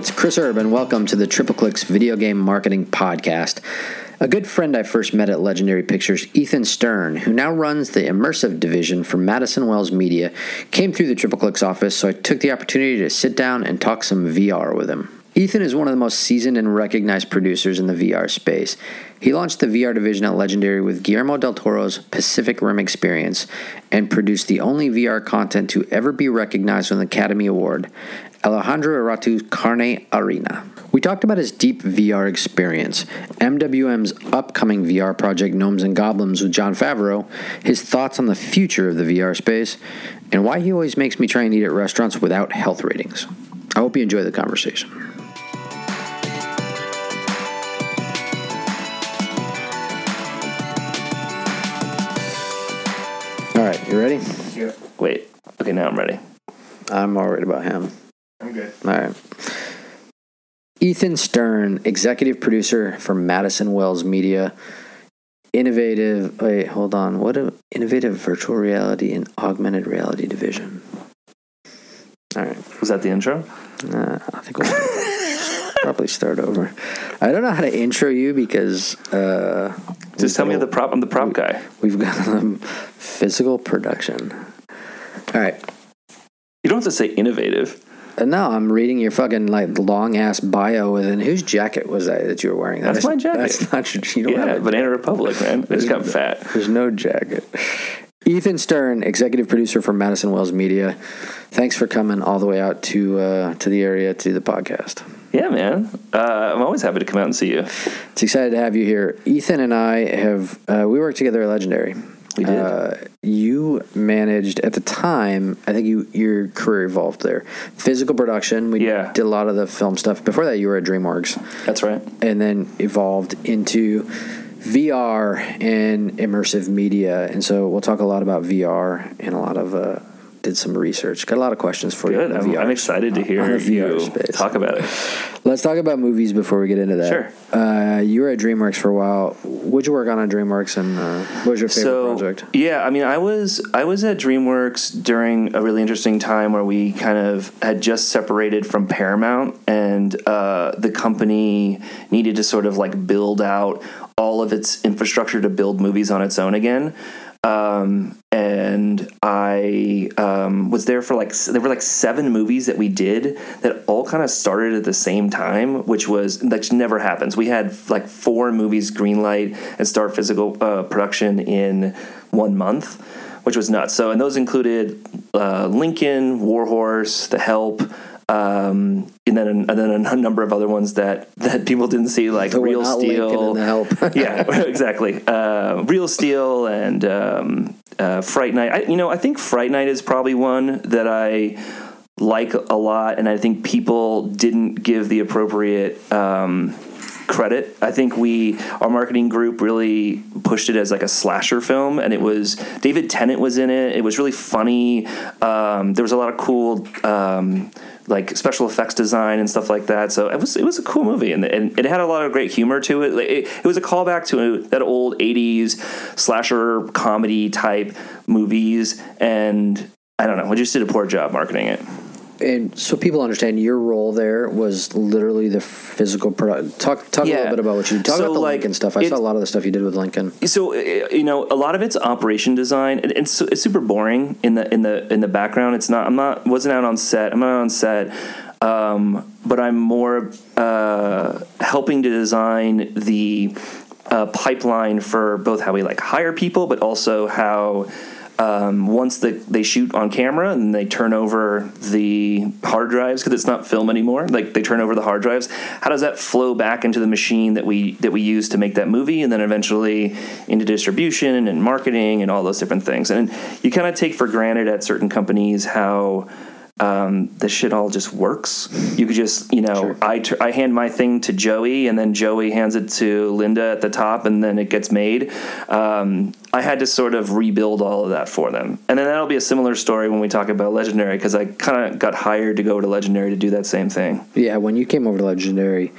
it's Chris Erb, and welcome to the Triple Clicks Video Game Marketing Podcast. A good friend I first met at Legendary Pictures, Ethan Stern, who now runs the immersive division for Madison Wells Media, came through the Triple Clicks office, so I took the opportunity to sit down and talk some VR with him. Ethan is one of the most seasoned and recognized producers in the VR space. He launched the VR division at Legendary with Guillermo del Toro's Pacific Rim experience and produced the only VR content to ever be recognized with an Academy Award, Alejandro Iñárritu's Carne Arena. We talked about his deep VR experience, MWM's upcoming VR project Gnomes and Goblins with Jon Favreau, his thoughts on the future of the VR space, and why he always makes me try and eat at restaurants without health ratings. I hope you enjoy the conversation. All right, you ready? Yeah. Wait. Okay, now I'm ready. I'm all right about him. I'm good. All right. Ethan Stern, executive producer for Madison Wells Media. Innovative. Wait, hold on. What a innovative virtual reality and augmented reality division. All right. Was that the intro? Uh, I think we'll probably start over. I don't know how to intro you because uh, Just tell me the prop. I'm the prop guy. we've got um, physical production. All right. You don't have to say innovative. Uh, no, I'm reading your fucking like long ass bio and whose jacket was that that you were wearing? That's my jacket. That's not your. You don't Yeah, have a Banana Republic, man. I just got fat. There's no jacket. Ethan Stern, executive producer for Madison Wells Media. Thanks for coming all the way out to uh, to the area to the podcast. Yeah, man. Uh, I'm always happy to come out and see you. It's excited to have you here. Ethan and I have uh, we worked together at Legendary. We did. Uh, you managed at the time. I think you your career evolved there. Physical production. We Yeah. did a lot of the film stuff. Before that, you were at DreamWorks. That's right. and then evolved into VR and immersive media. And so we'll talk a lot about VR and a lot of uh, did some research. Got a lot of questions for you. Good. the I'm, I'm excited to hear you space. talk about it. Let's talk about movies before we get into that. Sure. Uh, you were at DreamWorks for a while. What'd you work on at DreamWorks, and uh, what was your favorite so project? yeah, I mean, I was I was at DreamWorks during a really interesting time where we kind of had just separated from Paramount, and uh, the company needed to sort of like build out all of its infrastructure to build movies on its own again. Um, and I um, was there for like there were like seven movies that we did that all kind of started at the same time, which was that never happens. We had like four movies greenlight and start physical uh, production in one month, which was nuts. So and those included uh, Lincoln, Warhorse, The Help. Um, and then and then a number of other ones that, that people didn't see like Real Steel, Help. yeah, exactly. Uh, Real Steel and um, uh, Fright Night. I, you know, I think Fright Night is probably one that I like a lot, and I think people didn't give the appropriate. Um, credit i think we our marketing group really pushed it as like a slasher film and it was david tennant was in it it was really funny um, there was a lot of cool um, like special effects design and stuff like that. So it was it was a cool movie, and, and it had a lot of great humor to it. It, it was a callback to that old '80s slasher comedy type movies, and I don't know, we just did a poor job marketing it. And so people understand your role there was literally the physical product. Talk talk a little bit about what you did. Talk So, about the like, Lincoln stuff. I saw a lot of the stuff you did with Lincoln. so uh, you know a lot of it's operation design and it's, it's super boring in the in the in the background it's not i'm not wasn't out on set i'm not on set um, but i'm more uh, helping to design the uh, pipeline for both how we like hire people but also how um, once the, they shoot on camera and they turn over the hard drives because it's not film anymore like they turn over the hard drives how does that flow back into the machine that we that we use to make that movie and then eventually into distribution and marketing and all those different things? And you kind of take for granted at certain companies how um, this shit all just works. You could just, you know, Sure. I, tur- I hand my thing to Joey, and then Joey hands it to Linda at the top, and then it gets made. Um, I had to sort of rebuild all of that for them, and then that'll be a similar story when we talk about Legendary, because I kind of got hired to go to Legendary to do that same thing. Yeah, when you came over to Legendary,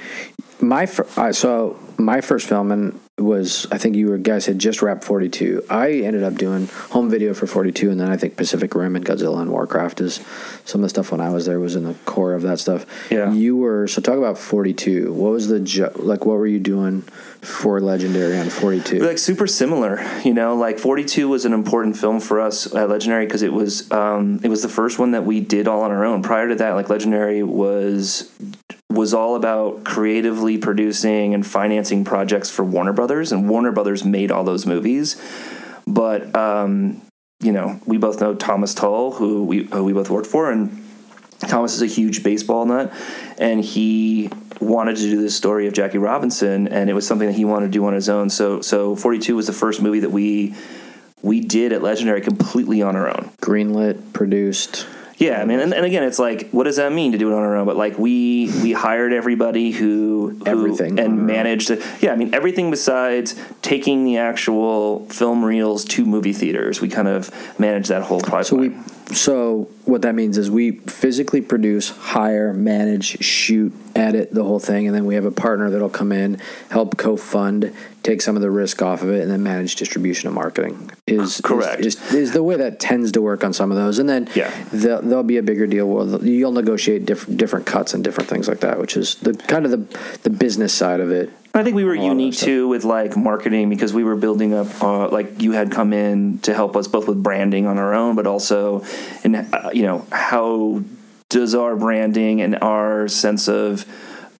my fir- uh, so my first film, and was I think you were guys had just wrapped 42. I ended up doing home video for 42, and then I think Pacific Rim and Godzilla and Warcraft is some of the stuff when I was there was in the core of that stuff. Yeah. You were so talk about 42. What was the like? What were you doing for Legendary on 42? like super similar you know like 42 was an important film for us at legendary because it was um, it was the first one that we did all on our own prior to that like legendary was was all about creatively producing and financing projects for warner brothers and warner brothers made all those movies but um, you know we both know thomas tull who we, who we both worked for and Thomas is a huge baseball nut, and he wanted to do this story of Jackie Robinson, and it was something that he wanted to do on his own. So, so 42 was the first movie that we we did at Legendary completely on our own. Greenlit, produced. Yeah, I mean, and, and again, it's like, what does that mean to do it on our own? But like, we we hired everybody who, who Everything and managed to, yeah, I mean, everything besides taking the actual film reels to movie theaters. We kind of managed that whole pipeline. So we so what that means is we physically produce, hire, manage, shoot, edit the whole thing, and then we have a partner that'll come in, help co-fund, take some of the risk off of it, and then manage distribution and marketing. Is Correct. Is, is, is the way that tends to work on some of those, and then Yeah. there'll, be a bigger deal where you'll negotiate different different cuts and different things like that, which is the kind of the the business side of it. I think we were unique too with like marketing because we were building up. Uh, like you had come in to help us both with branding on our own, but also in uh, you know how does our branding and our sense of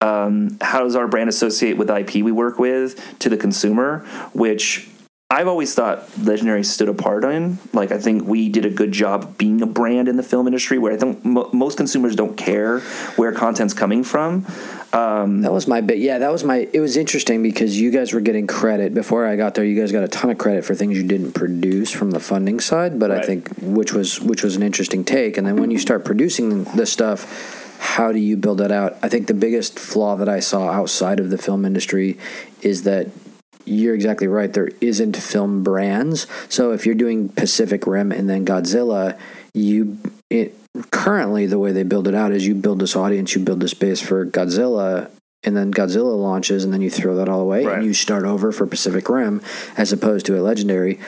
um, how does our brand associate with IP we work with to the consumer, which I've always thought Legendary stood apart in. Like, I think we did a good job being a brand in the film industry where I think mo- most consumers don't care where content's coming from. Um, that was my bit. Yeah, that was my. It was interesting because you guys were getting credit before I got there. You guys got a ton of credit for things you didn't produce from the funding side, but I think which was which was an interesting take. And then when you start producing the stuff, how do you build that out? I think the biggest flaw that I saw outside of the film industry is that you're exactly right. There isn't film brands. So if you're doing Pacific Rim and then Godzilla, you it currently the way they build it out is you build this audience, you build this base for Godzilla, and then Godzilla launches, and then you throw that all away Right. and you start over for Pacific Rim, as opposed to a Legendary.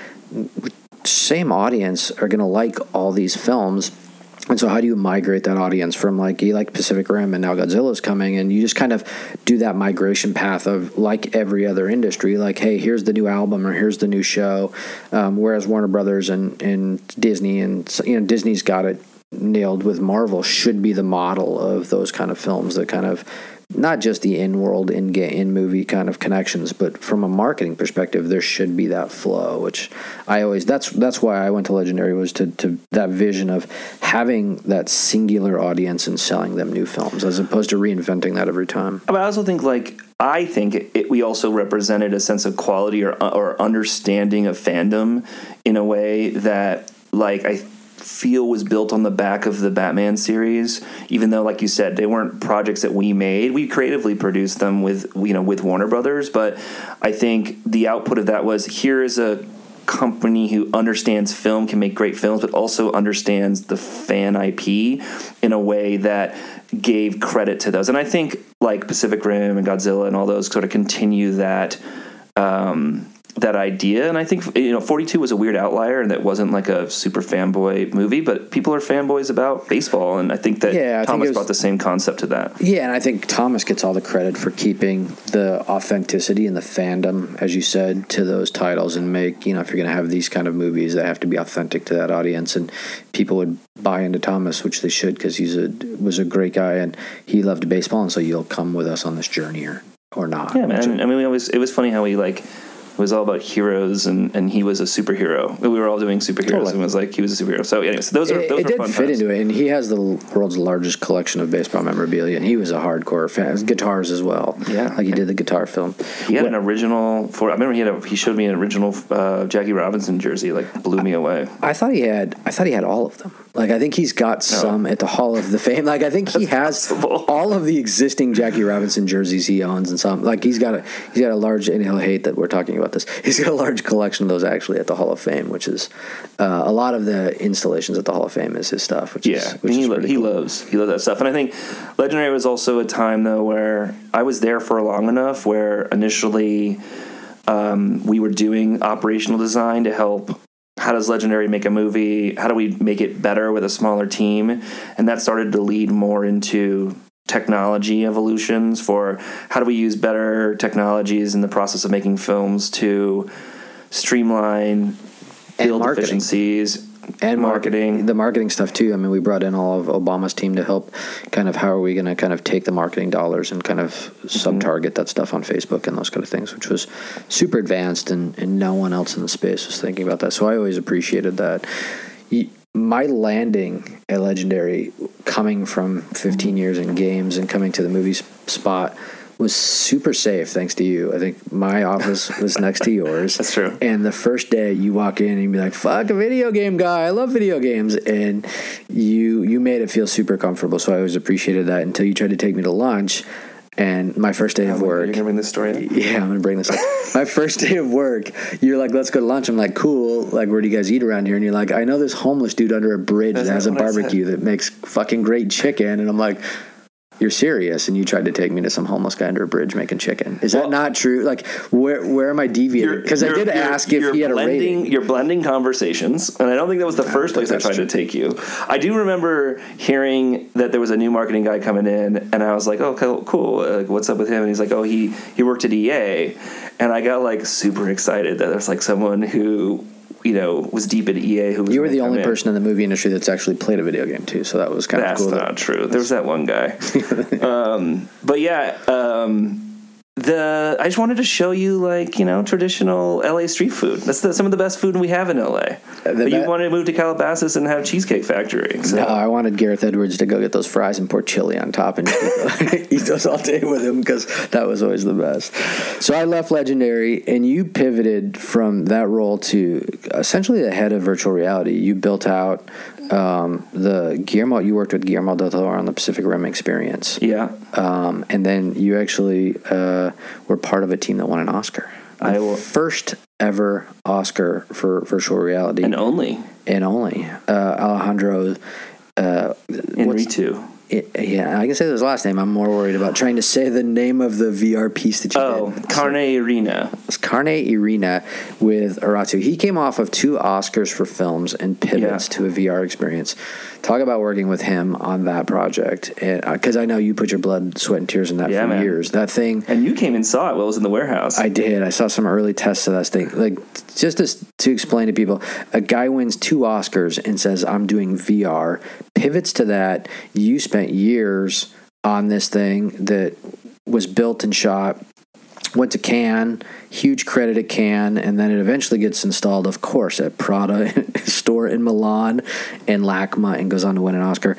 Same audience are going to like all these films. And so, how do you migrate that audience from like you like Pacific Rim and now Godzilla's coming, and you just kind of do that migration path of like every other industry, like hey, here's the new album or here's the new show. Um, whereas Warner Brothers and, and Disney and you know Disney's got it nailed with Marvel should be the model of those kind of films that kind of not just the in world in ga- in movie kind of connections, but from a marketing perspective, there should be that flow. Which I always that's that's why I went to Legendary was to to that vision of having that singular audience and selling them new films as opposed to reinventing that every time. But I also think like I think it, it, we also represented a sense of quality or or understanding of fandom in a way that like I feel was built on the back of the Batman series. Even though, like you said, they weren't projects that we made, we creatively produced them with you know with Warner Brothers. But I think the output of that was here is a company who understands film can make great films but also understands the fan IP in a way that gave credit to those and I think like Pacific Rim and Godzilla and all those sort of continue that um, that idea and I think you know 42 was a weird outlier and that wasn't like a super fanboy movie but people are fanboys about baseball and I think that Yeah, I Thomas it was- brought the same concept to that Yeah, and I think Thomas gets all the credit for keeping the authenticity and the fandom, as you said, to those titles and make, you know, if you're going to have these kind of movies that have to be authentic to that audience and people would buy into Thomas, which they should because he's a was a great guy and he loved baseball and so you'll come with us on this journey or or not. Yeah, man. I mean, we always it was funny how we like it was all about heroes and and he was a superhero. We were all doing superheroes Totally. and it was like he was a superhero. So, anyways, those are It, those it are did fun fit times. into it, and he has the world's largest collection of baseball memorabilia, and he was a hardcore fan. Guitars as well, Yeah. like he did the guitar film. He had an original for. I remember he had a, he showed me an original uh, Jackie Robinson jersey. Like blew me away. I thought he had. I thought he had all of them. Like I think he's got some at the Hall of the Fame. Like I think he has possible. all of the existing Jackie Robinson jerseys he owns, and some. Like he's got a he's got a large. And he'll hate that we're talking about this. He's got a large collection of those actually at the Hall of Fame, which is uh, a lot of the installations at the Hall of Fame is his stuff. Which Yeah, is which he, lo- he cool. loves he loves that stuff, and I think Legendary was also a time though where I was there for long enough where initially um, we were doing operational design to help how does legendary make a movie how do we make it better with a smaller team and that started to lead more into technology evolutions for how do we use better technologies in the process of making films to streamline And build marketing. efficiencies and mar- marketing. the marketing stuff too. I mean, we brought in all of Obama's team to help. Kind of how are we going to kind of take the marketing dollars and kind of Mm-hmm. sub-target that stuff on Facebook and those kind of things, which was super advanced, and, and no one else in the space was thinking about that. So I always appreciated that. Y- My landing at Legendary, coming from 15 years in games and coming to the movie spot. Was super safe thanks to you. I think my office was next to yours. That's true. And the first day you walk in and you be like, "Fuck a video game guy! I love video games," and you you made it feel super comfortable. So I always appreciated that until you tried to take me to lunch. And my first day of You're work, gonna bring this story up? yeah, I'm gonna bring this up. my first day of work, you're like, "Let's go to lunch." I'm like, "Cool." Like, where do you guys eat around here? And you're like, "I know this homeless dude under a bridge That's that has a not what I said. barbecue that makes fucking great chicken." And I'm like. You're serious, and you tried to take me to some homeless guy under a bridge making chicken. Is that Well- not true? Like, where where am I deviating? Because I did ask if he had a blending, rating. You're blending conversations, and I don't think that was the first place I tried true. to take you. I do remember hearing that there was a new marketing guy coming in, and I was like, "Oh, cool, cool. Uh, Like, what's up with him?" And he's like, "Oh, he he worked at EA," and I got like super excited that there's like someone who you know was deep at EA who was You were the only in. person in the movie industry that's actually played a video game too, so that was kind That's of cool. That's not true. There was that one guy. um, but yeah, um, the I just wanted to show you like you know traditional LA street food. That's the, some of the best food we have in LA. Uh, but you wanted to move to Calabasas and have Cheesecake Factory. So. No, I wanted Gareth Edwards to go get those fries and pour chili on top and eat those all day with him because that was always the best. So I left Legendary, and you pivoted from that role to essentially the head of virtual reality. You built out um, the Guillermo. You worked with Guillermo del Toro on the Pacific Rim experience, Yeah, um, and then you actually uh, were part of a team that won an Oscar. The I will- first ever Oscar for virtual reality and only and only uh, Alejandro. Uh, in what's- Ritu. It, yeah, I can say his last name. I'm more worried about trying to say the name of the VR piece that you Oh, did. Carne Arena. It's Carne Arena with Iñárritu. He came off of two Oscars for films and pivots Yeah. to a VR experience. Talk about working with him on that project, because uh, I know you put your blood, sweat, and tears in that Yeah, for man. years. That thing. And you came and saw it while it was in the warehouse. I did. I saw some early tests of that thing. Like just to, to explain to people, a guy wins two Oscars and says, "I'm doing VR." Pivots to that. You spent years on this thing that was built and shot. Went to Cannes, huge credit at Cannes, and then it eventually gets installed, of course, at Prada store in Milan and LACMA, and goes on to win an Oscar.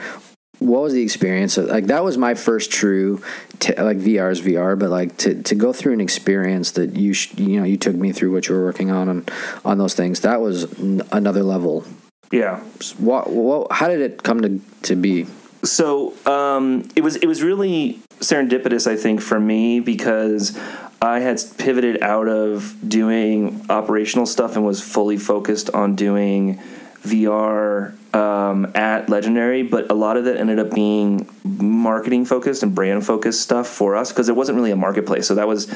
What was the experience? Like that was my first true, t- like VR is VR, but like to, to go through an experience that you sh- you know you took me through what you were working on and on those things. That was n- another level. yeah. What, what how did it come to to be? So um, it was it was really serendipitous, I think, for me because I had pivoted out of doing operational stuff and was fully focused on doing VR um, at Legendary, but a lot of that ended up being marketing focused and brand focused stuff for us because there wasn't really a marketplace. So that was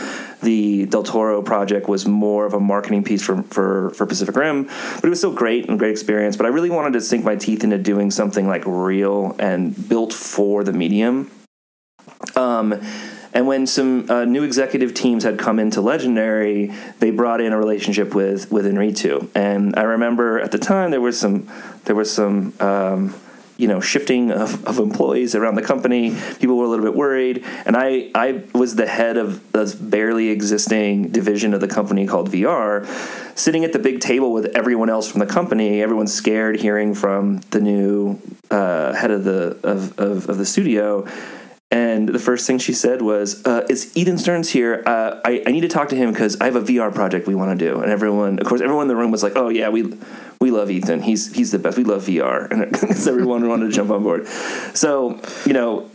the Del Toro project was more of a marketing piece for, for, for Pacific Rim, but it was still great and great experience. But I really wanted to sink my teeth into doing something like real and built for the medium. Um, and when some uh, new executive teams had come into Legendary, they brought in a relationship with with Iñárritu. And I remember at the time there was some there was some um, you know shifting of, of employees around the company. People were a little bit worried, and I I was the head of this barely existing division of the company called VR, sitting at the big table with everyone else from the company. Everyone's scared hearing from the new uh, head of the of, of, of the studio. And the first thing she said was, uh, "Is Ethan Stearns here? Uh, I, I need to talk to him because I have a VR project we want to do." And everyone, of course, everyone in the room was like, "Oh yeah, we we love Ethan. He's he's the best. We love VR." And everyone wanted to jump on board. So you know,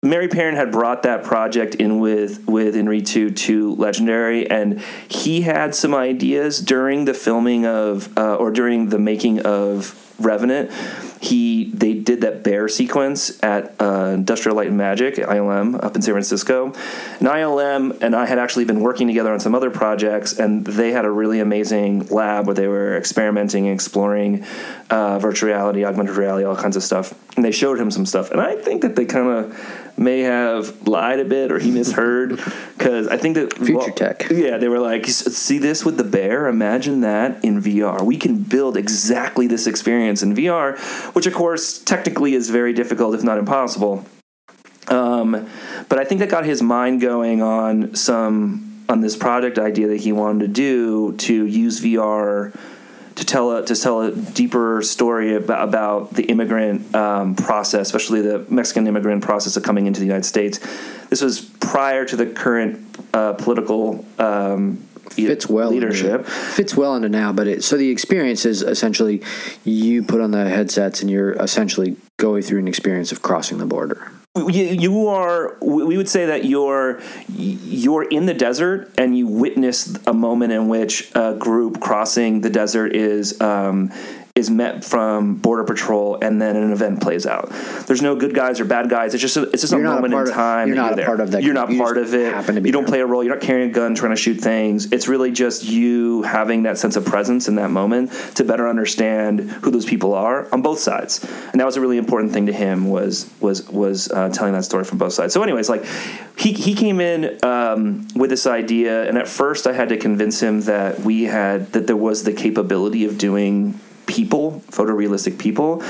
Mary Parent had brought that project in with with Iñárritu to Legendary, and he had some ideas during the filming of uh, or during the making of Revenant. He they did that bear sequence at uh, Industrial Light and Magic ILM up in San Francisco. And ILM and I had actually been working together on some other projects, and they had a really amazing lab where they were experimenting and exploring uh, virtual reality, augmented reality, all kinds of stuff. And they showed him some stuff, and I think that they kind of may have lied a bit or he misheard because I think that Future well, tech. Yeah, they were like, see this with the bear. Imagine that in VR. We can build exactly this experience in VR, which of course technically is very difficult, if not impossible. Um, but I think that got his mind going on some on this project idea that he wanted to do to use VR to tell a to tell a deeper story about, about the immigrant um, process, especially the Mexican immigrant process of coming into the United States. This was prior to the current uh, political um, fits well leadership. Into, fits well into now, but it, so the experience is essentially you put on the headsets and you're essentially going through an experience of crossing the border you, you are we would say that you're you're in the desert and you witness a moment in which a group crossing the desert is um, is met from border patrol and then an event plays out. There's no good guys or bad guys. It's just a, it's just you're a moment in time. Of, you're not you're a part of that. You're not you part of it. you don't play a role. You're not carrying a gun trying to shoot things. It's really just you having that sense of presence in that moment to better understand who those people are on both sides. And that was a really important thing to him was was was uh, telling that story from both sides. So, anyways, like he he came in um, with this idea, and at first I had to convince him that we had that there was the capability of doing people, photorealistic people.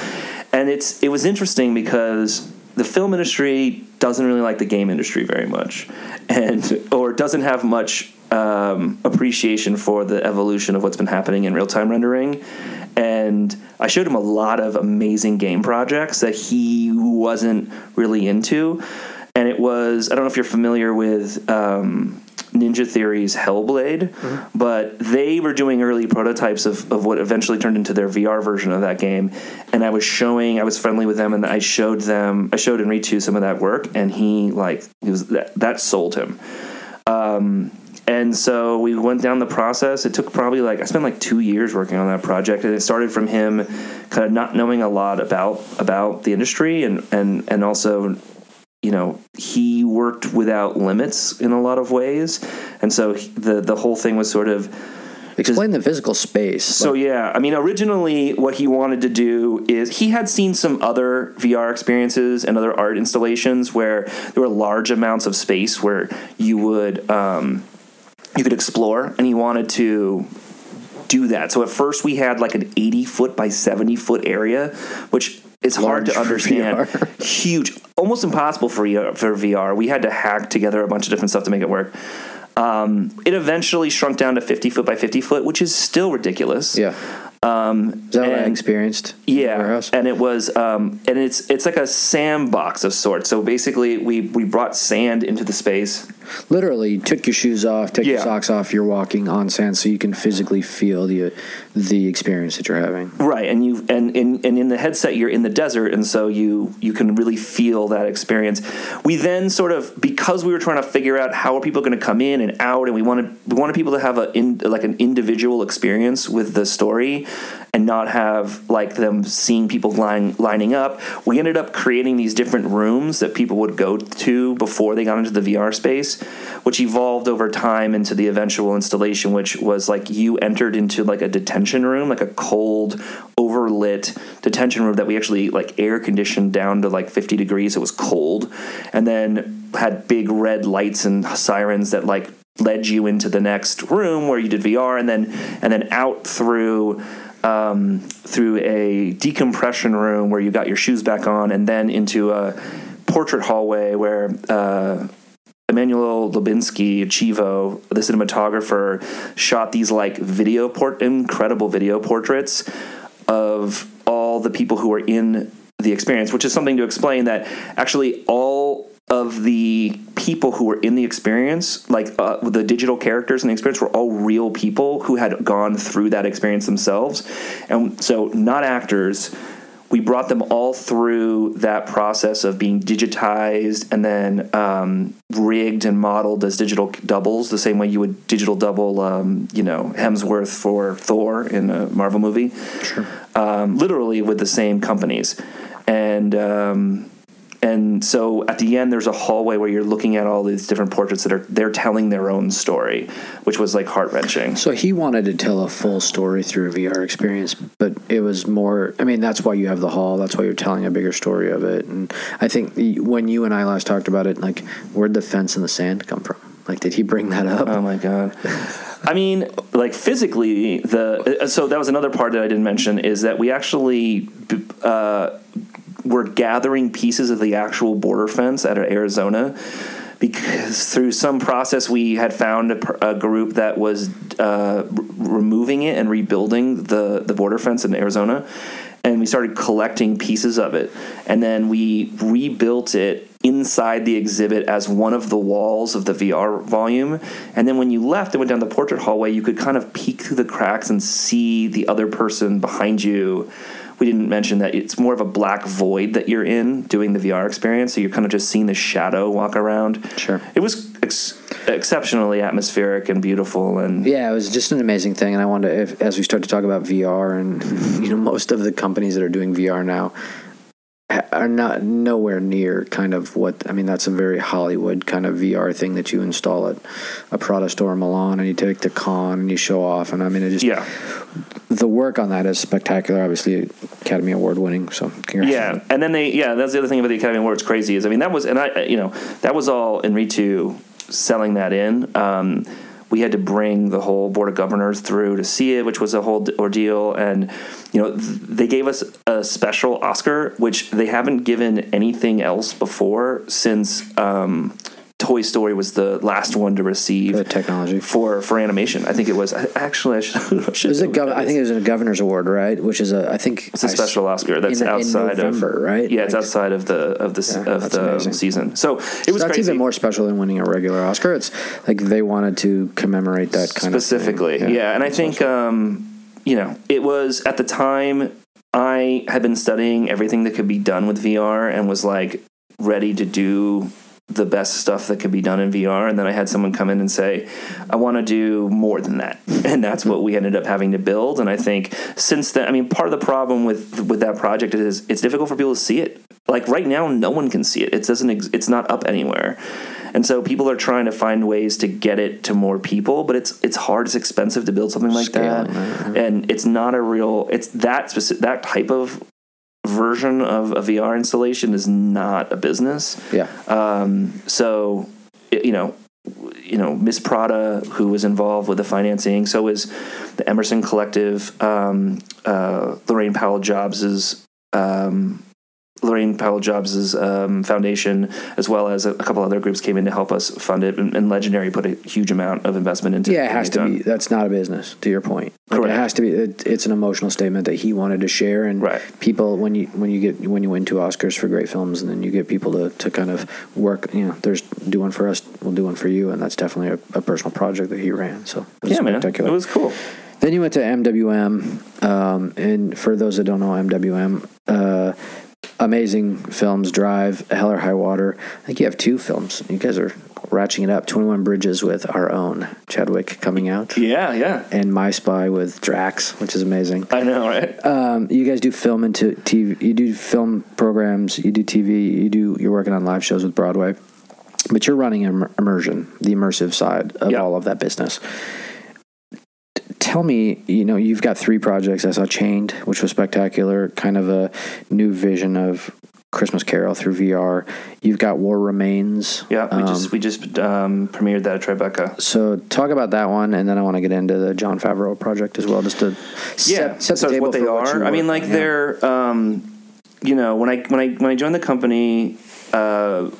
And it's it was interesting because the film industry doesn't really like the game industry very much, and or doesn't have much um, appreciation for the evolution of what's been happening in real time rendering. And I showed him a lot of amazing game projects that he wasn't really into. And it was I don't know if you're familiar with um, Ninja Theory's Hellblade, mm-hmm. but they were doing early prototypes of, of what eventually turned into their VR version of that game. And I was showing, I was friendly with them, and I showed them, I showed Enrique some of that work, and he like, he was that, that sold him. Um, and so we went down the process. It took probably like I spent like two years working on that project, and it started from him kind of not knowing a lot about about the industry and and and also you know he worked without limits in a lot of ways and so the the whole thing was sort of explain the physical space so like. yeah i mean originally what he wanted to do is he had seen some other vr experiences and other art installations where there were large amounts of space where you would um, you could explore and he wanted to do that so at first we had like an 80 foot by 70 foot area which it's hard to understand. Huge, almost impossible for for VR. We had to hack together a bunch of different stuff to make it work. Um, it eventually shrunk down to 50 foot by 50 foot, which is still ridiculous. Yeah. Um, Is that and, what I experienced? Yeah, and it was, um, and it's it's like a sandbox of sorts. So basically, we we brought sand into the space. Literally, took your shoes off, take yeah. your socks off. You're walking on sand, so you can physically feel the the experience that you're having. Right, and you and in and in the headset, you're in the desert, and so you you can really feel that experience. We then sort of because we were trying to figure out how are people going to come in and out, and we wanted we wanted people to have a in, like an individual experience with the story and not have like them seeing people line, lining up. We ended up creating these different rooms that people would go to before they got into the VR space, which evolved over time into the eventual installation, which was like you entered into like a detention room, like a cold, overlit detention room that we actually like air conditioned down to like 50 degrees. It was cold, and then had big red lights and sirens that like led you into the next room where you did VR, and then and then out through um, through a decompression room where you got your shoes back on, and then into a portrait hallway where uh, Emmanuel Lubezki, Chivo, the cinematographer, shot these like video port, incredible video portraits of all the people who were in the experience, which is something to explain that actually all of the people who were in the experience, like uh, the digital characters in the experience, were all real people who had gone through that experience themselves, and so not actors. We brought them all through that process of being digitized and then um, rigged and modeled as digital doubles, the same way you would digital double, um, you know, Hemsworth for Thor in a Marvel movie. Sure. Um, literally with the same companies, and um, and so at the end there's a hallway where you're looking at all these different portraits that are they're telling their own story which was like heart wrenching So he wanted to tell a full story through a VR experience, but it was more. I mean, that's why you have the hall. That's why you're telling a bigger story of it. And I think when you and I last talked about it, like, where'd the fence and the sand come from? Like, did he bring that up? Oh my god. I mean, like physically, the so that was another part that I didn't mention is that we actually uh, were gathering pieces of the actual border fence out of Arizona because through some process we had found a, a group that was uh, r- removing it and rebuilding the the border fence in Arizona. And we started collecting pieces of it, and then we rebuilt it inside the exhibit as one of the walls of the VR volume. And then when you left and went down the portrait hallway, you could kind of peek through the cracks and see the other person behind you. We didn't mention that it's more of a black void that you're in doing the VR experience. So you're kind of just seeing the shadow walk around. Sure. It was ex- exceptionally atmospheric and beautiful. And Yeah, it was just an amazing thing, and I wonder if, as we start to talk about VR, and you know, most of the companies that are doing VR now are not nowhere near kind of what I mean. That's a very Hollywood kind of VR thing that you install at a Prada store in Milan, and you take to Cannes and you show off, and I mean, it just yeah. the work on that is spectacular. Obviously, Academy Award winning. So congrats. Yeah, and then they yeah, that's the other thing about the Academy Awards crazy is I mean that was and I you know that was all Iñárritu selling that in. Um, we had to bring the whole board of governors through to see it, which was a whole ordeal. And you know th- they gave us a special Oscar, which they haven't given anything else before since. Um, Toy Story was the last one to receive the technology. for for animation. I think it was. Actually, I should. I should it know gov- I think it was a governor's award, right? Which is a I think It's a special Oscar that's in outside November, of right? Yeah, it's outside of the of the Yeah, of the amazing. season. So it was that's crazy. even more special than winning a regular Oscar. It's like they wanted to commemorate that kind specifically. of thing. Yeah. and I think um, you know it was at the time I had been studying everything that could be done with VR and was like ready to do the best stuff that could be done in VR. And then I had someone come in and say, I want to do more than that. And that's what we ended up having to build. And I think since then, I mean, part of the problem with, with that project is it's difficult for people to see it. Like right now, no one can see it. It doesn't, ex- it's not up anywhere. And so people are trying to find ways to get it to more people, but it's it's hard. It's expensive to build something like Scaling that, and it's not a real. It's that specific that type of version of a VR installation is not a business. Yeah. Um, so, it- you know, you know, Miss Prada, who was involved with the financing, so is the Emerson Collective, um, uh, Laurene Powell Jobs's. Um, Laurene Powell Jobs' um, foundation, as well as a, a couple other groups, came in to help us fund it. And, and Legendary put a huge amount of investment into. Yeah, it has to done. be. That's not a business. To your point, like, Correct. it has to be. It, it's an emotional statement that he wanted to share, and Right. people when you when you get when you win two Oscars for great films, and then you get people to, to kind of work. You know, there's do one for us, we'll do one for you, and that's definitely a, a personal project that he ran. So it was Yeah, man, it was cool. Then you went to MWM, um, and for those that don't know MWM, uh, amazing films, Drive, Hell or High Water. I think you have two films. You guys are ratcheting it up. Twenty One Bridges with our own Chadwick coming out, Yeah, yeah. and My Spy with Drax, which is amazing. I know, right? Um, you guys do film into TV. You do film programs. You do TV. You do. You're working on live shows with Broadway, but you're running immersion, the immersive side of Yeah. all of that business. Tell me, you know, you've got three projects. I saw Chained, which was spectacular, kind of a new vision of Christmas Carol through VR. You've got War Remains. Yeah, we Um, just we just um, premiered that at Tribeca. so talk about that one, and then I want to get into the Jon Favreau project as well, just to set, set the table what they for are. you I mean, like. Yeah. they're, um, you know, when I when I when I joined the company, uh,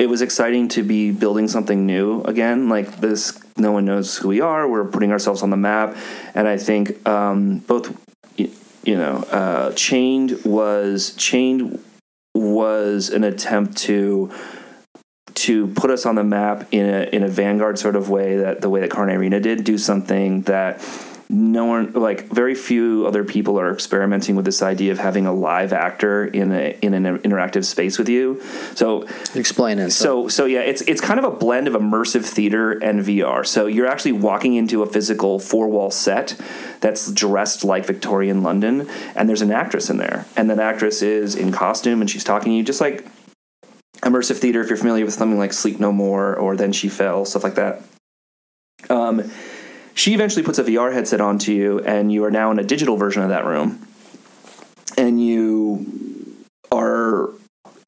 it was exciting to be building something new again. Like this, no one knows who we are. We're putting ourselves on the map, and I think um, both, you know, uh, Chained was Chained was an attempt to to put us on the map in a in a vanguard sort of way that the way that Carne Arena did do something that no one like very few other people are experimenting with this idea of having a live actor in a in an interactive space with you. So explain it. So so yeah, it's it's kind of a blend of immersive theater and VR. So you're actually walking into a physical four wall set that's dressed like Victorian London, and there's an actress in there, and that actress is in costume and she's talking to you just like immersive theater. If you're familiar with something like Sleep No More or Then She Fell, stuff like that. Um she eventually puts a VR headset onto you, and you are now in a digital version of that room. And you are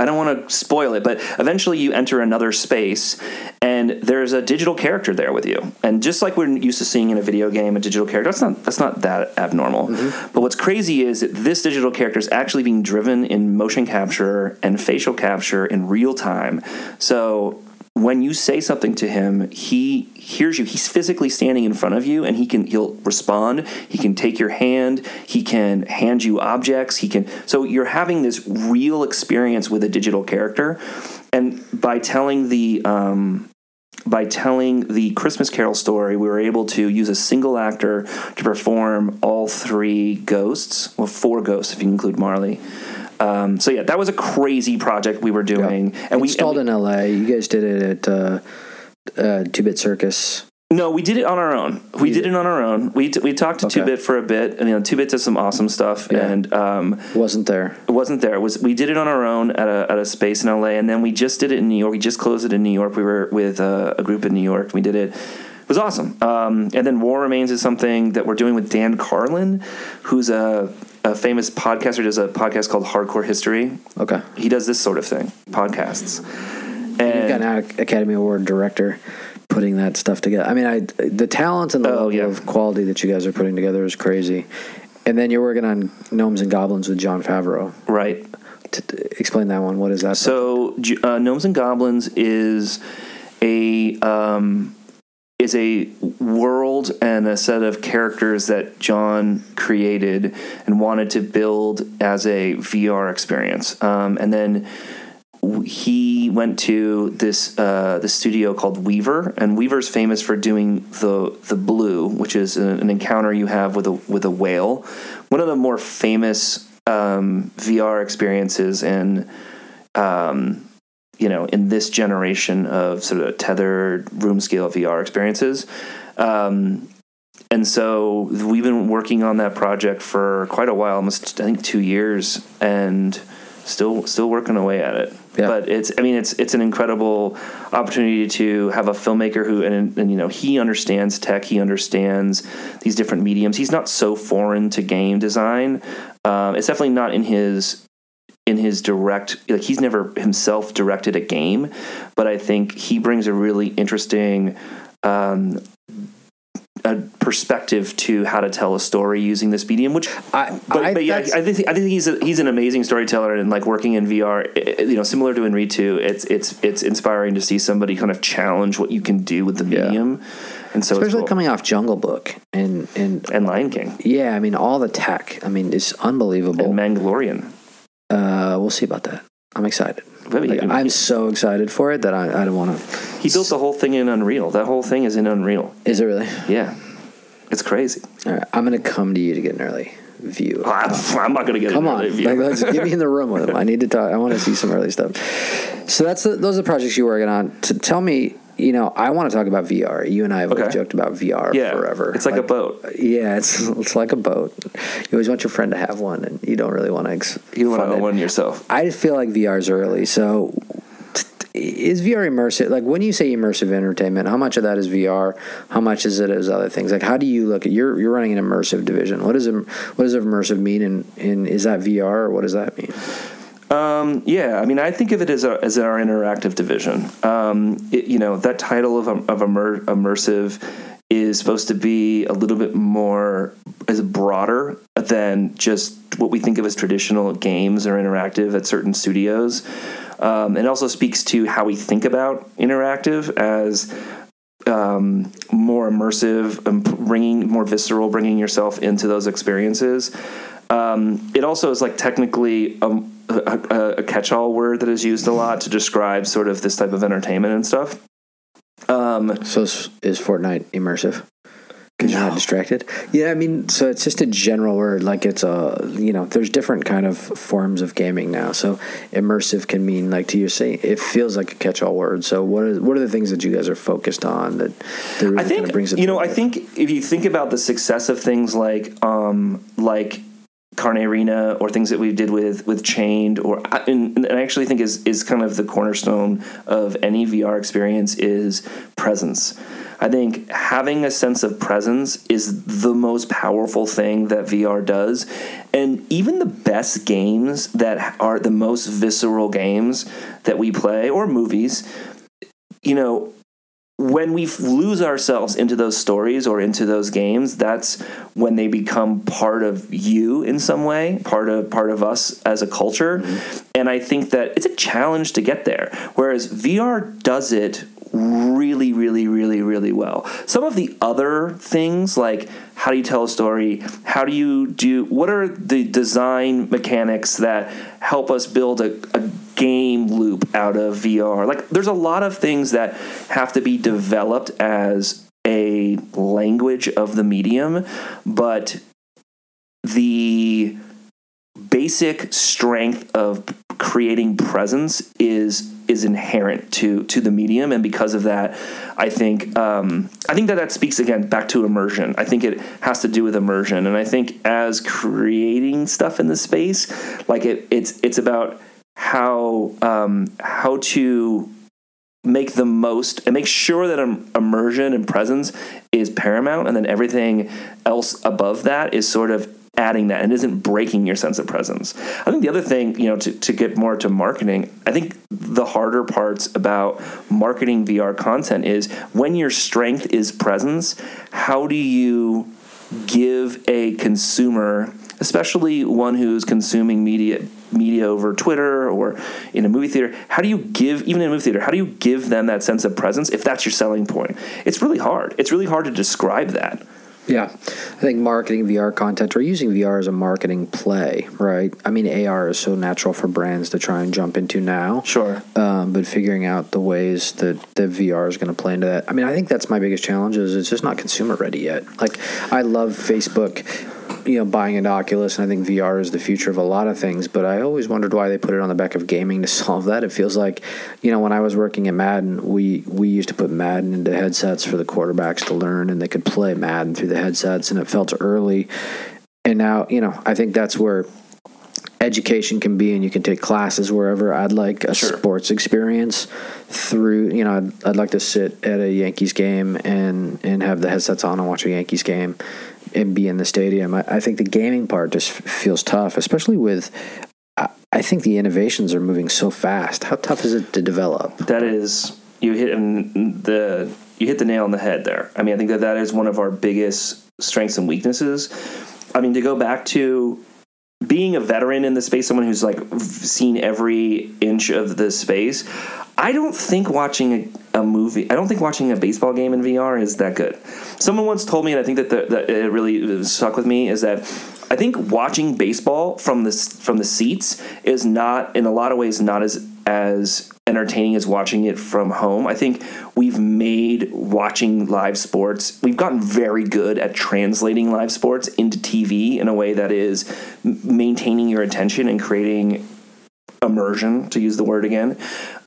I don't want to spoil it, but eventually you enter another space and there's a digital character there with you. And just like we're used to seeing in a video game, a digital character, that's not that's not that abnormal. Mm-hmm. But what's crazy is that this digital character is actually being driven in motion capture and facial capture in real time. So when you say something to him, he hears you. He's physically standing in front of you and he can he'll respond. He can take your hand, he can hand you objects, he can so you're having this real experience with a digital character. And by telling the um, by telling the Christmas Carol story, we were able to use a single actor to perform all three ghosts, well, four ghosts if you include Marley. Um, so yeah, that was a crazy project we were doing, and we installed and we, in LA. You guys did it at uh, uh, Two Bit Circus. No, we did it on our own. We did it on our own. We t- we talked to okay. Two Bit for a bit, and you know, Two Bit does some awesome stuff, yeah. and um, wasn't there. It wasn't there. It was we did it on our own at a at a space in LA, and then we just did it in New York. We just closed it in New York. We were with uh, a group in New York. We did it. It was awesome. Um, and then War Remains is something that we're doing with Dan Carlin, who's a a famous podcaster does a podcast called Hardcore History. Okay. He does this sort of thing, podcasts. And, you've got an Academy Award director putting that stuff together. I mean, I the talent and the oh, level yeah. of quality that you guys are putting together is crazy. And then you're working on Gnomes and Goblins with Jon Favreau. Right. To, to explain that one. What is that? So, uh, Gnomes and Goblins is a um, is a world and a set of characters that John created and wanted to build as a VR experience. Um, and then he went to this uh, the studio called Wevr, and Wevr's famous for doing the the blue, which is an encounter you have with a with a whale. One of the more famous um, VR experiences in um, you know, in this generation of sort of tethered room scale VR experiences. Um, and so we've been working on that project for quite a while, almost I think two years, and still still working away at it. Yeah. But it's I mean it's it's an incredible opportunity to have a filmmaker who and, and you know he understands tech, he understands these different mediums. He's not so foreign to game design. Um, it's definitely not in his in his direct like he's never himself directed a game but i think he brings a really interesting um, a perspective to how to tell a story using this medium which I, but, I, but yeah I think I think he's a, he's an amazing storyteller and like working in VR you know similar to Iñárritu it's it's it's inspiring to see somebody kind of challenge what you can do with the medium yeah. And so especially cool. coming off Jungle Book and and and Lion King. Yeah, I mean all the tech. I mean it's unbelievable. And Mandalorian. Uh, we'll see about that. I'm excited. Like, I'm so excited for it that I, I don't want to. He built the whole thing in Unreal. That whole thing is in Unreal. Is it really? Yeah, it's crazy. All right, I'm gonna come to you to get an early view. I'm, I'm not gonna get come on. View. Like, let's get me in the room with him. I need to talk. I want to see some early stuff. So that's the, those are the projects you're working on. To tell me you know, I want to talk about VR. You and I have okay. joked about VR yeah, forever. It's like, like, a boat. Yeah, it's it's like a boat. You always want your friend to have one, and you don't really want to. Ex- you want to own one yourself. I just feel like VR is early. So, is VR immersive? Like when you say immersive entertainment, how much of that is VR? How much is it as other things? Like how do you look at you're you're running an immersive division? What does it, what does immersive mean? And, and is that VR or what does that mean? Um, yeah, I mean, I think of it as, a, as our interactive division. Um, it, you know, that title of, of immer, immersive is supposed to be a little bit more is broader than just what we think of as traditional games or interactive at certain studios. Um, it also speaks to how we think about interactive as um, more immersive, and bringing more visceral, bringing yourself into those experiences. Um, it also is like technically a, a, a catch-all word that is used a lot to describe sort of this type of entertainment and stuff. Um, so is, is Fortnite immersive? because you're not distracted. Yeah, I mean, so it's just a general word. Like it's a you know, there's different kind of forms of gaming now. So immersive can mean like to you saying it feels like a catch-all word. So what are what are the things that you guys are focused on that, that really I kind think of brings it? you know. I think if you think about the success of things like um, like Carne Arena or things that we did with with Chained, or and, and I actually think is is kind of the cornerstone of any VR experience is presence. I think having a sense of presence is the most powerful thing that VR does. And even the best games that are the most visceral games that we play or movies, you know, when we lose ourselves into those stories or into those games that's when they become part of you in some way part of part of us as a culture. Mm-hmm. And i think that it's a challenge to get there. Whereas vr does it really really really really well some of the other things like how do you tell a story how do you do what are the design mechanics that help us build a, a game loop out of VR. Like there's a lot of things that have to be developed as a language of the medium, but the basic strength of creating presence is is inherent to to the medium. And because of that i think um, i think that that speaks again back to immersion. I think it has to do with immersion. And i think as creating stuff in the space like it it's it's about how um, how to make the most and make sure that immersion and presence is paramount and then everything else above that is sort of adding that and isn't breaking your sense of presence i think the other thing you know to, to get more to marketing i think the harder parts about marketing vr content is when your strength is presence how do you give a consumer especially one who's consuming media media over Twitter or in a movie theater, how do you give even in a movie theater, how do you give them that sense of presence if that's your selling point? It's really hard. It's really hard to describe that. Yeah, I think marketing VR content or using VR as a marketing play, right? I mean, AR is so natural for brands to try and jump into now. Sure. Um, but figuring out the ways that that VR is going to play into that. I mean, I think that's my biggest challenge is it's just not consumer ready yet. Like, I love Facebook, you know, buying an Oculus, and I think VR is the future of a lot of things. But I always wondered why they put it on the back of gaming to solve that. It feels like, you know, when I was working at Madden, we we used to put Madden into headsets for the quarterbacks to learn, and they could play Madden through the headsets, and it felt early. And now, you know, I think that's where education can be and you can take classes wherever i'd like a Sure. sports experience through you know I'd, I'd like to sit at a yankees game and and have the headsets on and watch a yankees game and be in the stadium i, I think the gaming part just feels tough especially with I, I think the innovations are moving so fast how tough is it to develop That is you hit um, the you hit the nail on the head there. I mean, I think that that is one of our biggest strengths and weaknesses. I mean, to go back to being a veteran in the space, someone who's like seen every inch of the space. I don't think watching a, a movie, I don't think watching a baseball game in VR is that good. Someone once told me, and I think that, the, that it really stuck with me, is that I think watching baseball from the from the seats is not, in a lot of ways, not as as entertaining as watching it from home. I think we've made watching live sports, we've gotten very good at translating live sports into TV in a way that is maintaining your attention and creating immersion, to use the word again.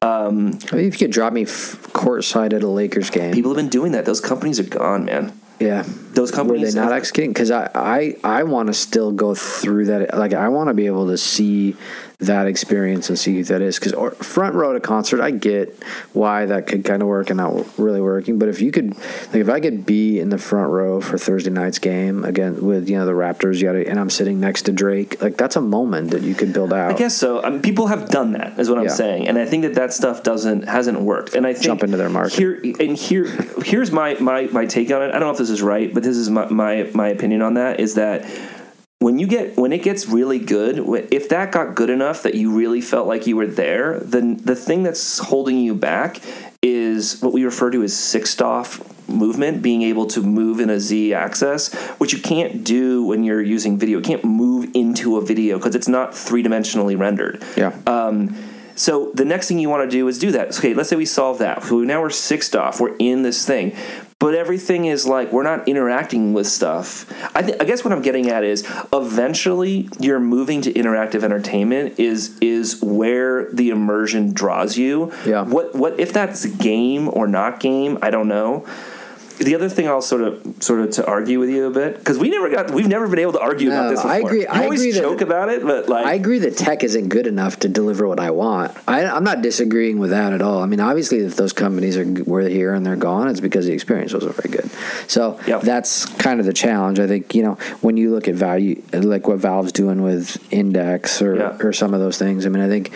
Um, I mean, if you could drop me f- courtside at a lakers game people have been doing that. Those companies are gone, man. yeah Those were companies they not executing because I, I i want to still go through that like i want to be able to see that experience and see who that is because front row at a concert i get why that could kind of work and not really working but if you could like if i could be in the front row for thursday night's game again with you know the raptors you gotta, and i'm sitting next to drake like that's a moment that you could build out I guess so. I mean, people have done that, is what I'm Yeah. saying, and I think that that stuff doesn't hasn't worked. And I think Jump into their market. Here and here, here's my my my take on it. I don't know if this is right, but this is my my, my opinion on that. Is that when you get when it gets really good, if that got good enough that you really felt like you were there, then the thing that's holding you back is what we refer to as six DoF movement, being able to move in a Z axis, which you can't do when you're using video. You can't move into a video because it's not three dimensionally rendered. yeah Um, so the next thing you want to do is do that. Okay, let's say we solve that. So now we're six DoF. We're in this thing. But everything is like we're not interacting with stuff. I, th- I guess what I'm getting at is eventually you're moving to interactive entertainment is is where the immersion draws you. Yeah. What what if that's game or not game? I don't know the other thing I'll sort of sort of to argue with you a bit because we never got we've never been able to argue No, about this. Before. I agree- You I always agree that- joke about it, but like I agree that tech isn't good enough to deliver what I want. I, I'm not disagreeing with that at all. I mean, obviously, if those companies are were here and they're gone, it's because the experience wasn't very good. So Yep. that's kind of the challenge. I think you know when you look at value, like what Valve's doing with Index or Yeah. or some of those things. I mean, I think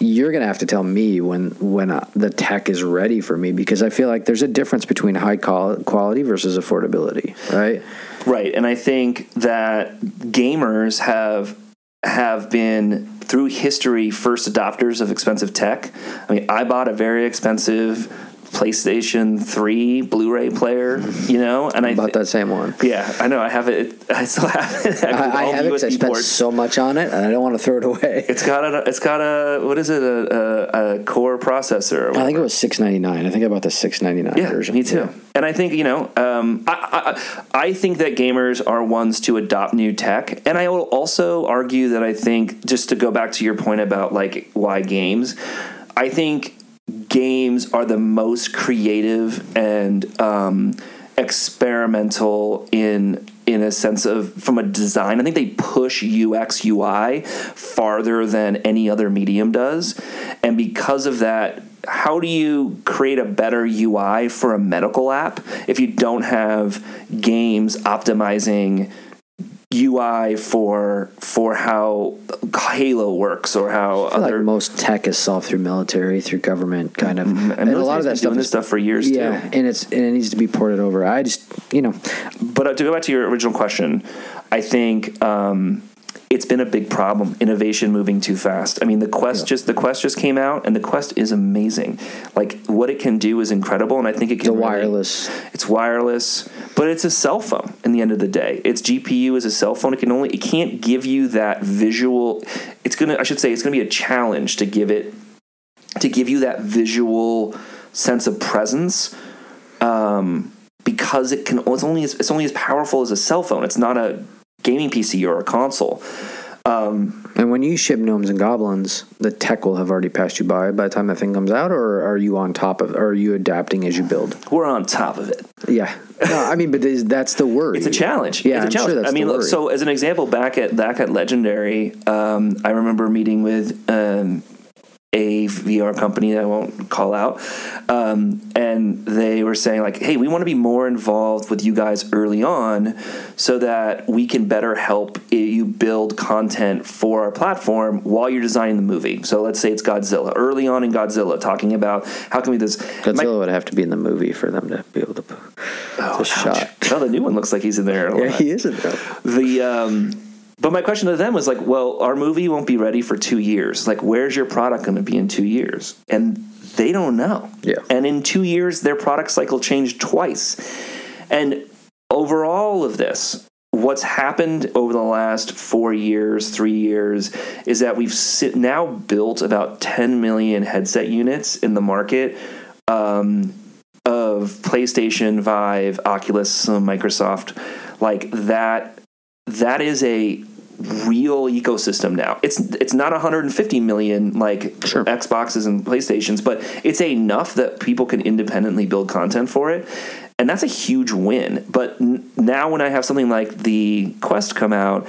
you're going to have to tell me when when uh, the tech is ready for me because I feel like there's a difference between high qual- quality versus affordability, right? Right, and I think that gamers have have been through history first adopters of expensive tech. I mean, I bought a very expensive PlayStation 3 Blu-ray player, you know, and I About that same one. yeah, I know I have it. I still have it. I, I have it I spent so much on it, and I don't want to throw it away. It's got a it's got a what is it a, a, a core processor? I think it was six ninety nine. I think I bought the six ninety nine Yeah, version. me too. Yeah. And I think you know, um, I, I I think that gamers are ones to adopt new tech, and I will also argue that I think just to go back to your point about like why games, I think games are the most creative and um, experimental in in a sense of from a design. I think they push UX UI farther than any other medium does, and because of that, how do you create a better UI for a medical app if you don't have games optimizing? UI for for how Halo works or how other like most tech is solved through military, through government, kind of, and, and a lot of that stuff is stuff for years yeah, too. and it's and it needs to be ported over. I just you know, But uh, to go back to your original question, I think um, it's been a big problem. Innovation moving too fast. I mean, the Quest Yeah. just the Quest just came out, and the Quest is amazing. Like what it can do is incredible, and I think it can the really- wireless. It's wireless, but it's a cell phone. In the end of the day, its GPU is a cell phone. It can only it can't give you that visual. It's gonna I should say it's gonna be a challenge to give it to give you that visual sense of presence. Um, because it can it's only as, it's only as powerful as a cell phone. It's not a gaming PC or a console. Um, And when you ship gnomes and goblins, the tech will have already passed you by by the time that thing comes out, or are you on top of? Or are you adapting as you build? we're on top of it. Yeah, no, I mean, but is, that's the word. It's a challenge. Yeah, it's a I'm sure challenge. that's I mean, look, so as an example, back at back at Legendary, um, I remember meeting with um, a VR company that I won't call out, um, and they were saying like, "Hey, we want to be more involved with you guys early on, so that we can better help you build content for our platform while you're designing the movie." So let's say it's Godzilla. Early on in Godzilla, talking about how can we this Godzilla my- would have to be in the movie for them to be able to. Put, oh, shot. Oh, the new one looks like he's in there. yeah, he isn't though. the um but my question to them was like well our movie won't be ready for two years like where's your product going to be in two years and they don't know Yeah. and in two years their product cycle changed twice and over all of this what's happened over the last four years three years is that we've now built about 10 million headset units in the market um, of PlayStation, Vive, Oculus, Microsoft, like that. That is a real ecosystem now. It's it's not 150 million like Sure. Xboxes and PlayStations, but it's enough that people can independently build content for it, and that's a huge win. But n- now when I have something like the Quest come out.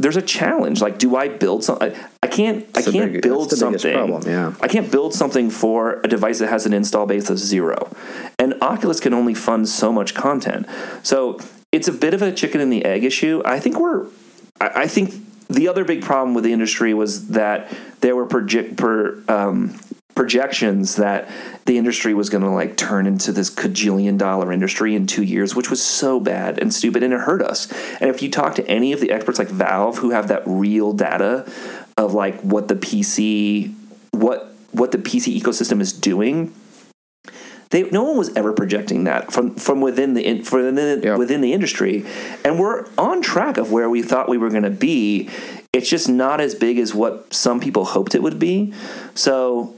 There's a challenge. Like, do I build something? I can't. I can't big- build that's the biggest something. problem, yeah. I can't build something for a device that has an install base of zero. And Oculus can only fund so much content. So it's a bit of a chicken and the egg issue. I think we're, I, I think the other big problem with the industry was that there were project, per, um, projections that the industry was going to like turn into this cajillion dollar industry in two years, which was so bad and stupid and it hurt us. And if you talk to any of the experts like Valve who have that real data of like what the PC, what what the PC ecosystem is doing, they no one was ever projecting that from from within the in, from within, Yeah. within the industry, and we're on track of where we thought we were going to be. It's just not as big as what some people hoped it would be. So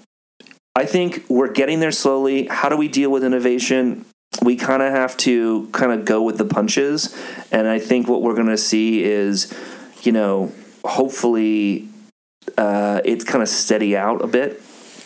I think we're getting there slowly. How do we deal with innovation? we kind of have to kind of go with the punches, and I think what we're going to see is, you know, hopefully, uh, it's kind of steady out a bit.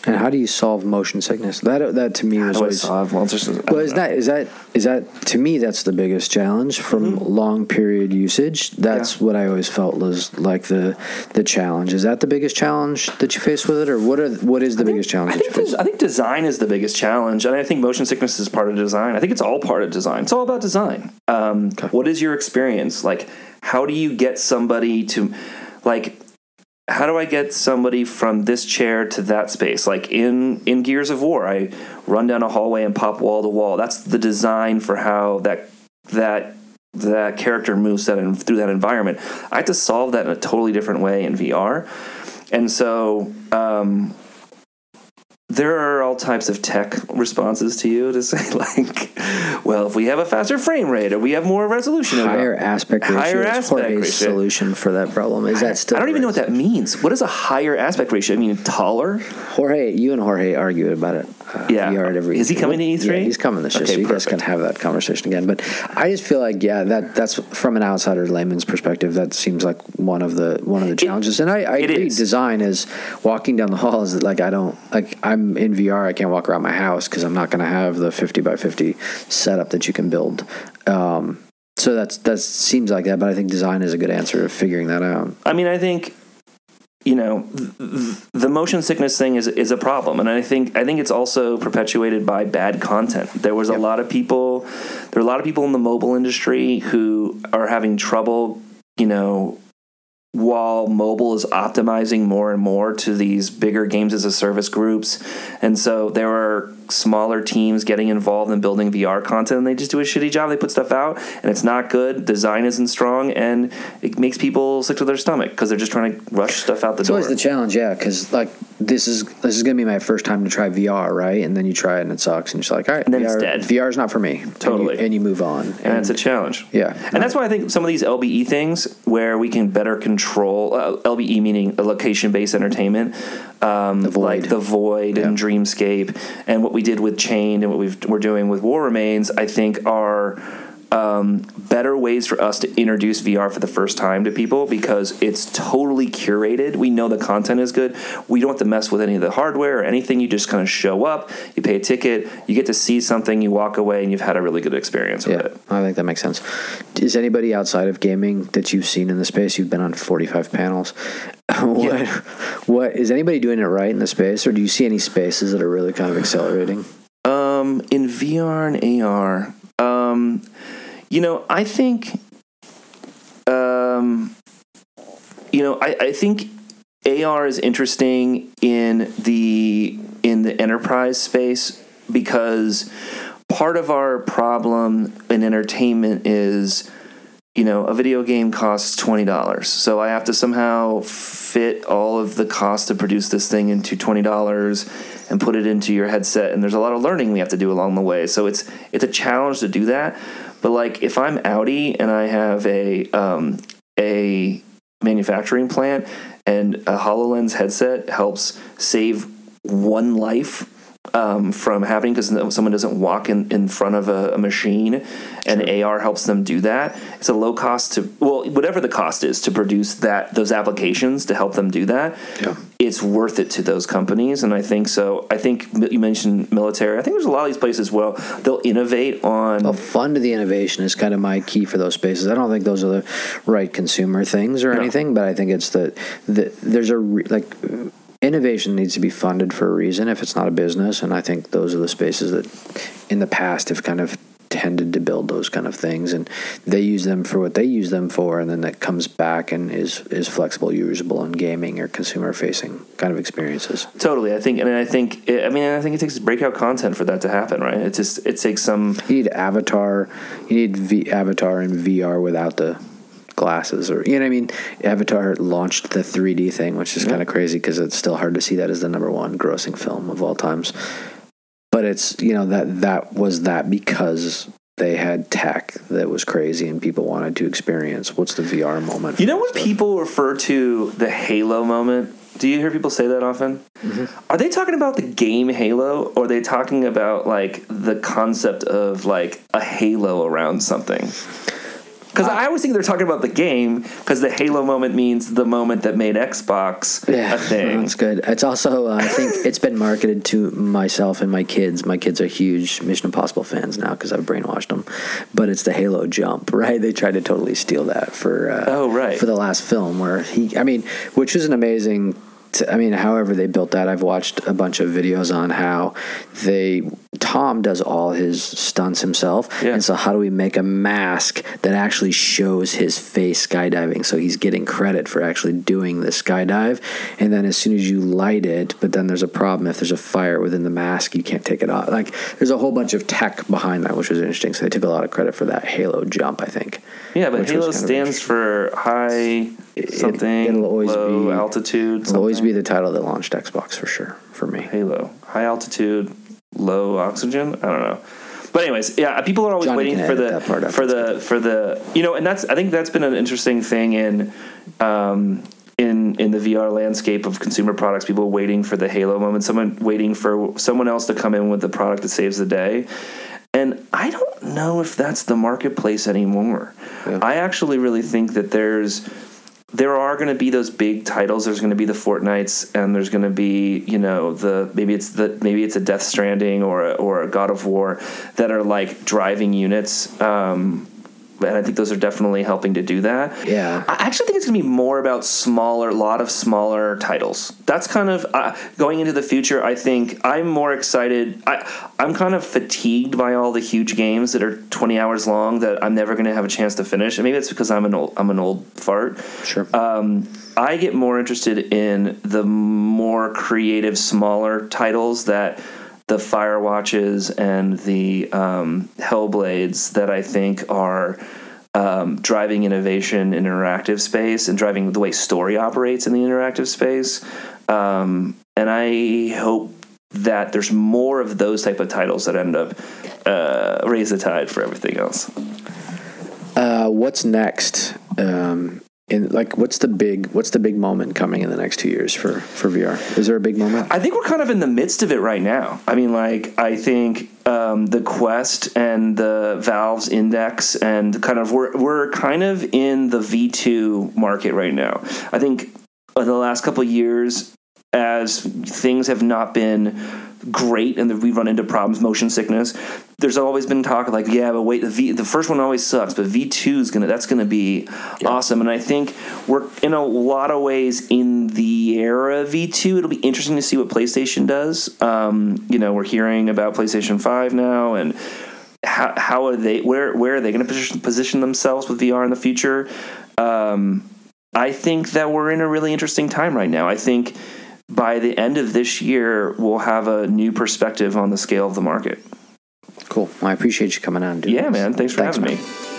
And how do you solve motion sickness? That that to me was always. solve? Well, is know. that is that is that to me that's the biggest challenge from long period usage. That's Yeah. what I always felt was like the the challenge. Is that the biggest challenge that you face with it, or what are what is the biggest challenge I that you think, face? I think design is the biggest challenge, and I think motion sickness is part of design. I think it's all part of design. It's all about design. Um, What is your experience like? How do you get somebody to, like, how do I get somebody from this chair to that space? Like in in Gears of War, I run down a hallway and pop wall to wall. That's the design for how that that that character moves that in, through that environment. I have to solve that in a totally different way in VR, and so. Um, there are all types of tech responses to you to say like, well, if we have a faster frame rate or we have more resolution, Higher aspect ratio Higher aspect ratio. solution for that problem. Is that still? I don't even know what that means. What is a higher aspect ratio? I mean, taller? Jorge, you and Jorge argued about it. Uh, Yeah. VR at every. Is he coming to E3? Yeah, he's coming this year, Okay, so you guys can have that conversation again. But I just feel like, yeah, that that's from an outsider layman's perspective. That seems like one of the one of the challenges. and I, I agree. is. Design is walking down the hall is like I don't like I'm in VR. I can't walk around my house because I'm not going to have the 50 by 50 setup that you can build. Um, so that's that seems like that, but I think design is a good answer to figuring that out. I mean, I think you know th- th- the motion sickness thing is is a problem, and I think I think it's also perpetuated by bad content. There was a lot of people, there are a lot of people in the mobile industry who are having trouble, you know. While mobile is optimizing more and more to these bigger games as a service groups, and so there are smaller teams getting involved in building VR content, and they just do a shitty job. They put stuff out, and it's not good. Design isn't strong, and it makes people sick to their stomach because they're just trying to rush stuff out the It's door. always the challenge, yeah, because like this is this is gonna be my first time to try VR, right? And then you try it and it sucks, and you're just like, all right, And then it's VR, dead. VR is not for me. Totally. and you, and you move on. and it's a challenge. Yeah. and that's why I think some of these LBE things, where we can better control uh, LBE meaning a location-based entertainment, um, The like the Void and Yeah. Dreamscape, and what we did with Chained and what we've, we're doing with War Remains, I think are. Um, better ways for us to introduce VR for the first time to people because it's totally curated. We know the content is good. We don't have to mess with any of the hardware or anything. You just kind of show up, you pay a ticket, you get to see something, you walk away, and you've had a really good experience with yeah, it. I think that makes sense. Is anybody outside of gaming that you've seen in the space? You've been on 45 panels. what, what is anybody doing it right in the space, or do you see any spaces that are really kind of accelerating? Um, in VR and AR, um, you know, I think, um, you know, I, I think AR is interesting in the in the enterprise space because part of our problem in entertainment is you know, a video game costs twenty dollars, so I have to somehow fit all of the cost to produce this thing into twenty dollars and put it into your headset. And there's a lot of learning we have to do along the way, so it's it's a challenge to do that. But like, if I'm Audi and I have a um, a manufacturing plant and a Hololens headset helps save one life um, from happening because someone doesn't walk in, in front of a, a machine and AR helps them do that. It's a low cost to well, whatever the cost is to produce that those applications to help them do that. Yeah. It's worth it to those companies, and I think so. I think you mentioned military. I think there's a lot of these places Well, they'll innovate on. Well, fund the innovation is kind of my key for those spaces. I don't think those are the right consumer things or No. anything, but I think it's that the, there's a re, like innovation needs to be funded for a reason if it's not a business, and I think those are the spaces that in the past have kind of tended to build those kind of things and they use them for what they use them for and then that comes back and is is flexible usable in gaming or consumer facing kind of experiences Totally, I think, and I think, I mean, I think it takes breakout content for that to happen, right? It just it takes some. You need Avatar. You need v- Avatar and VR without the glasses, or you know what I mean. Avatar launched the 3D thing, which is kind of crazy because it's still hard to see that as the number one grossing film of all times. But it's you know that that was that because they had tech that was crazy and people wanted to experience what's the VR moment. You know when people refer to the Halo moment Do you hear people say that often? Mm-hmm. Are they talking about the game Halo, or are they talking about like the concept of like a halo around something? Because I always think they're talking about the game, because the Halo moment means the moment that made Xbox Yeah, a thing. that's good. It's also, uh, I think, it's been marketed to myself and my kids. My kids are huge Mission Impossible fans now because I've brainwashed them. But it's the Halo jump, right? They tried to totally steal that for uh, Oh, right. for the last film where he, I mean, which is an amazing. I mean, however they built that, I've watched a bunch of videos on how they Tom does all his stunts himself, Yeah. and so how do we make a mask that actually shows his face skydiving? So he's getting credit for actually doing the skydive, and then as soon as you light it, but then there's a problem if there's a fire within the mask, you can't take it off. Like there's a whole bunch of tech behind that, which was interesting. So they took a lot of credit for that Halo jump, I think. Yeah, but Halo stands for high something, it'll always low be- altitude. It'll always be the title that launched Xbox for sure for me. Halo, high altitude, low oxygen. I don't know. But anyways, yeah, people are always Johnny waiting for the for the for the you know, and that's I think that's been an interesting thing in um, in in the VR landscape of consumer products. People waiting for the Halo moment, someone waiting for someone else to come in with the product that saves the day. And I don't know if that's the marketplace anymore. Yeah. I actually really think that there's there are going to be those big titles. There's going to be the Fortnites, and there's going to be you know the maybe it's the maybe it's a Death Stranding or a, or a God of War that are like driving units. Um, and I think those are definitely helping to do that. Yeah. I actually think it's going to be more about smaller, a lot of smaller titles. That's kind of uh, going into the future. I think I'm more excited. I, I'm kind of fatigued by all the huge games that are 20 hours long that I'm never going to have a chance to finish. And maybe it's because I'm an old, I'm an old fart. Sure. Um, I get more interested in the more creative, smaller titles that the Firewatches and the um, Hellblades that I think are um, driving innovation in interactive space and driving the way story operates in the interactive space. Um, and I hope that there's more of those type of titles that end up uh, raise the tide for everything else. Uh, what's next? Um, in like, what's the big what's the big moment coming in the next two years for for VR? Is there a big moment? I think we're kind of in the midst of it right now. I mean, like, I think um, the Quest and the Valve's Index and kind of we're we're kind of in the V two market right now. I think the last couple years, as things have not been great and we run into problems, motion sickness. There's always been talk like, yeah, but wait, the V, the first one always sucks, but V two is gonna that's gonna be awesome. And I think we're in a lot of ways in the era of V two. It'll be interesting to see what PlayStation does. Um, you know, we're hearing about PlayStation Five now, and how how are they? Where where are they going to position position themselves with VR in the future? Um, I think that we're in a really interesting time right now. I think by the end of this year, we'll have a new perspective on the scale of the market. Cool. Well, I appreciate you coming on, dude. Yeah, man. Thanks for Thanks, having man. me.